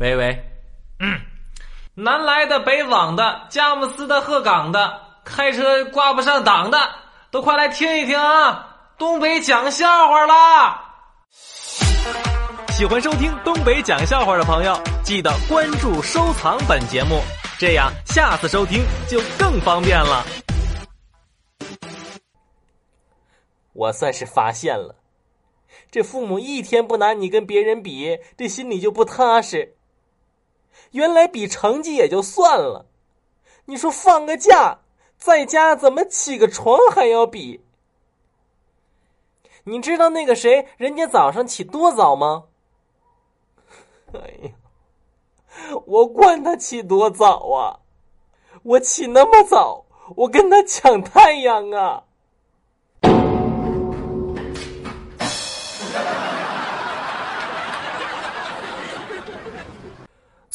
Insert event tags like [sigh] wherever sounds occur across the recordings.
喂喂，嗯，南来的、北往的、佳木斯的、鹤岗的，开车挂不上档的，都快来听一听啊！东北讲笑话啦！喜欢收听东北讲笑话的朋友，记得关注、收藏本节目，这样下次收听就更方便了。我算是发现了，这父母一天不拿你跟别人比，这心里就不踏实。原来比成绩也就算了，你说放个假在家怎么起个床还要比？你知道那个谁，人家早上起多早吗？哎呀，我管他起多早啊！我起那么早，我跟他抢太阳啊！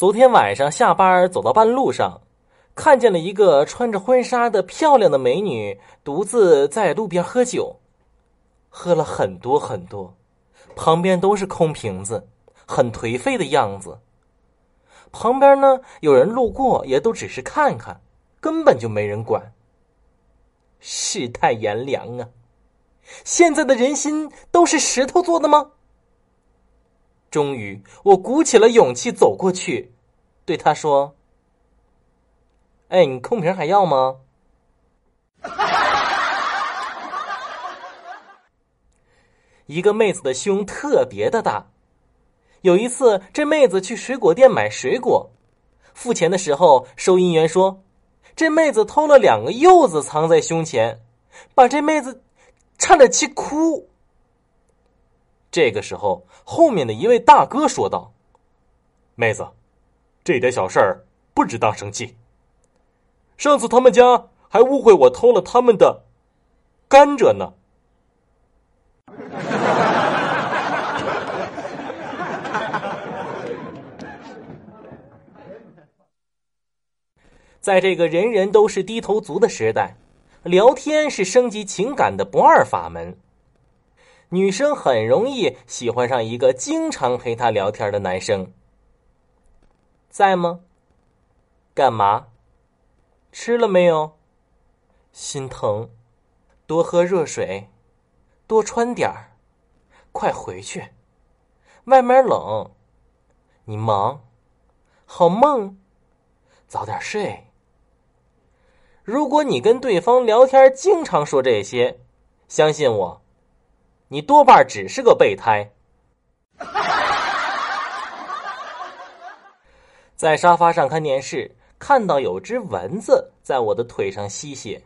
昨天晚上下班走到半路上，看见了一个穿着婚纱的漂亮的美女，独自在路边喝酒，喝了很多很多，旁边都是空瓶子，很颓废的样子。旁边呢，有人路过，也都只是看看，根本就没人管。世态炎凉啊！现在的人心都是石头做的吗？终于，我鼓起了勇气走过去，对他说：“哎，你空瓶还要吗？” [laughs] 一个妹子的胸特别的大。有一次，这妹子去水果店买水果，付钱的时候，收银员说：“这妹子偷了两个柚子藏在胸前，把这妹子差点气哭。”这个时候，后面的一位大哥说道：“妹子，这点小事儿不值当生气。上次他们家还误会我偷了他们的甘蔗呢。[laughs] ”在这个人人都是低头族的时代，聊天是升级情感的不二法门。女生很容易喜欢上一个经常陪她聊天的男生。在吗？干嘛？吃了没有？心疼，多喝热水，多穿点儿，快回去，外面冷。你忙，好梦，早点睡。如果你跟对方聊天经常说这些，相信我。你多半只是个备胎。在沙发上看电视，看到有只蚊子在我的腿上吸血，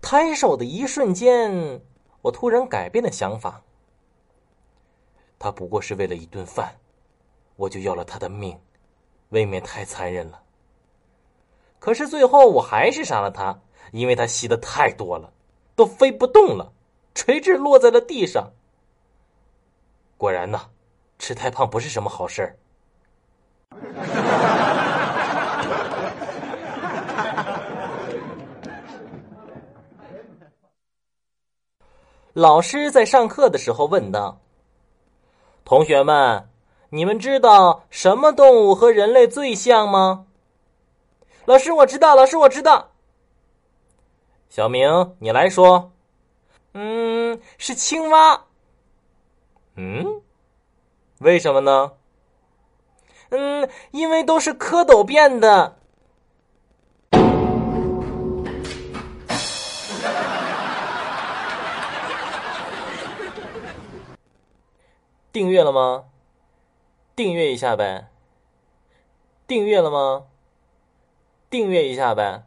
抬手的一瞬间，我突然改变了想法。他不过是为了一顿饭，我就要了他的命，未免太残忍了。可是最后我还是杀了他，因为他吸的太多了，都飞不动了。垂直落在了地上。果然呢，吃太胖不是什么好事儿。老师在上课的时候问道：“同学们，你们知道什么动物和人类最像吗？”老师，我知道。老师，我知道。小明，你来说。嗯，是青蛙。嗯，为什么呢？嗯，因为都是蝌蚪变的。订阅了吗？订阅一下呗。订阅了吗？订阅一下呗。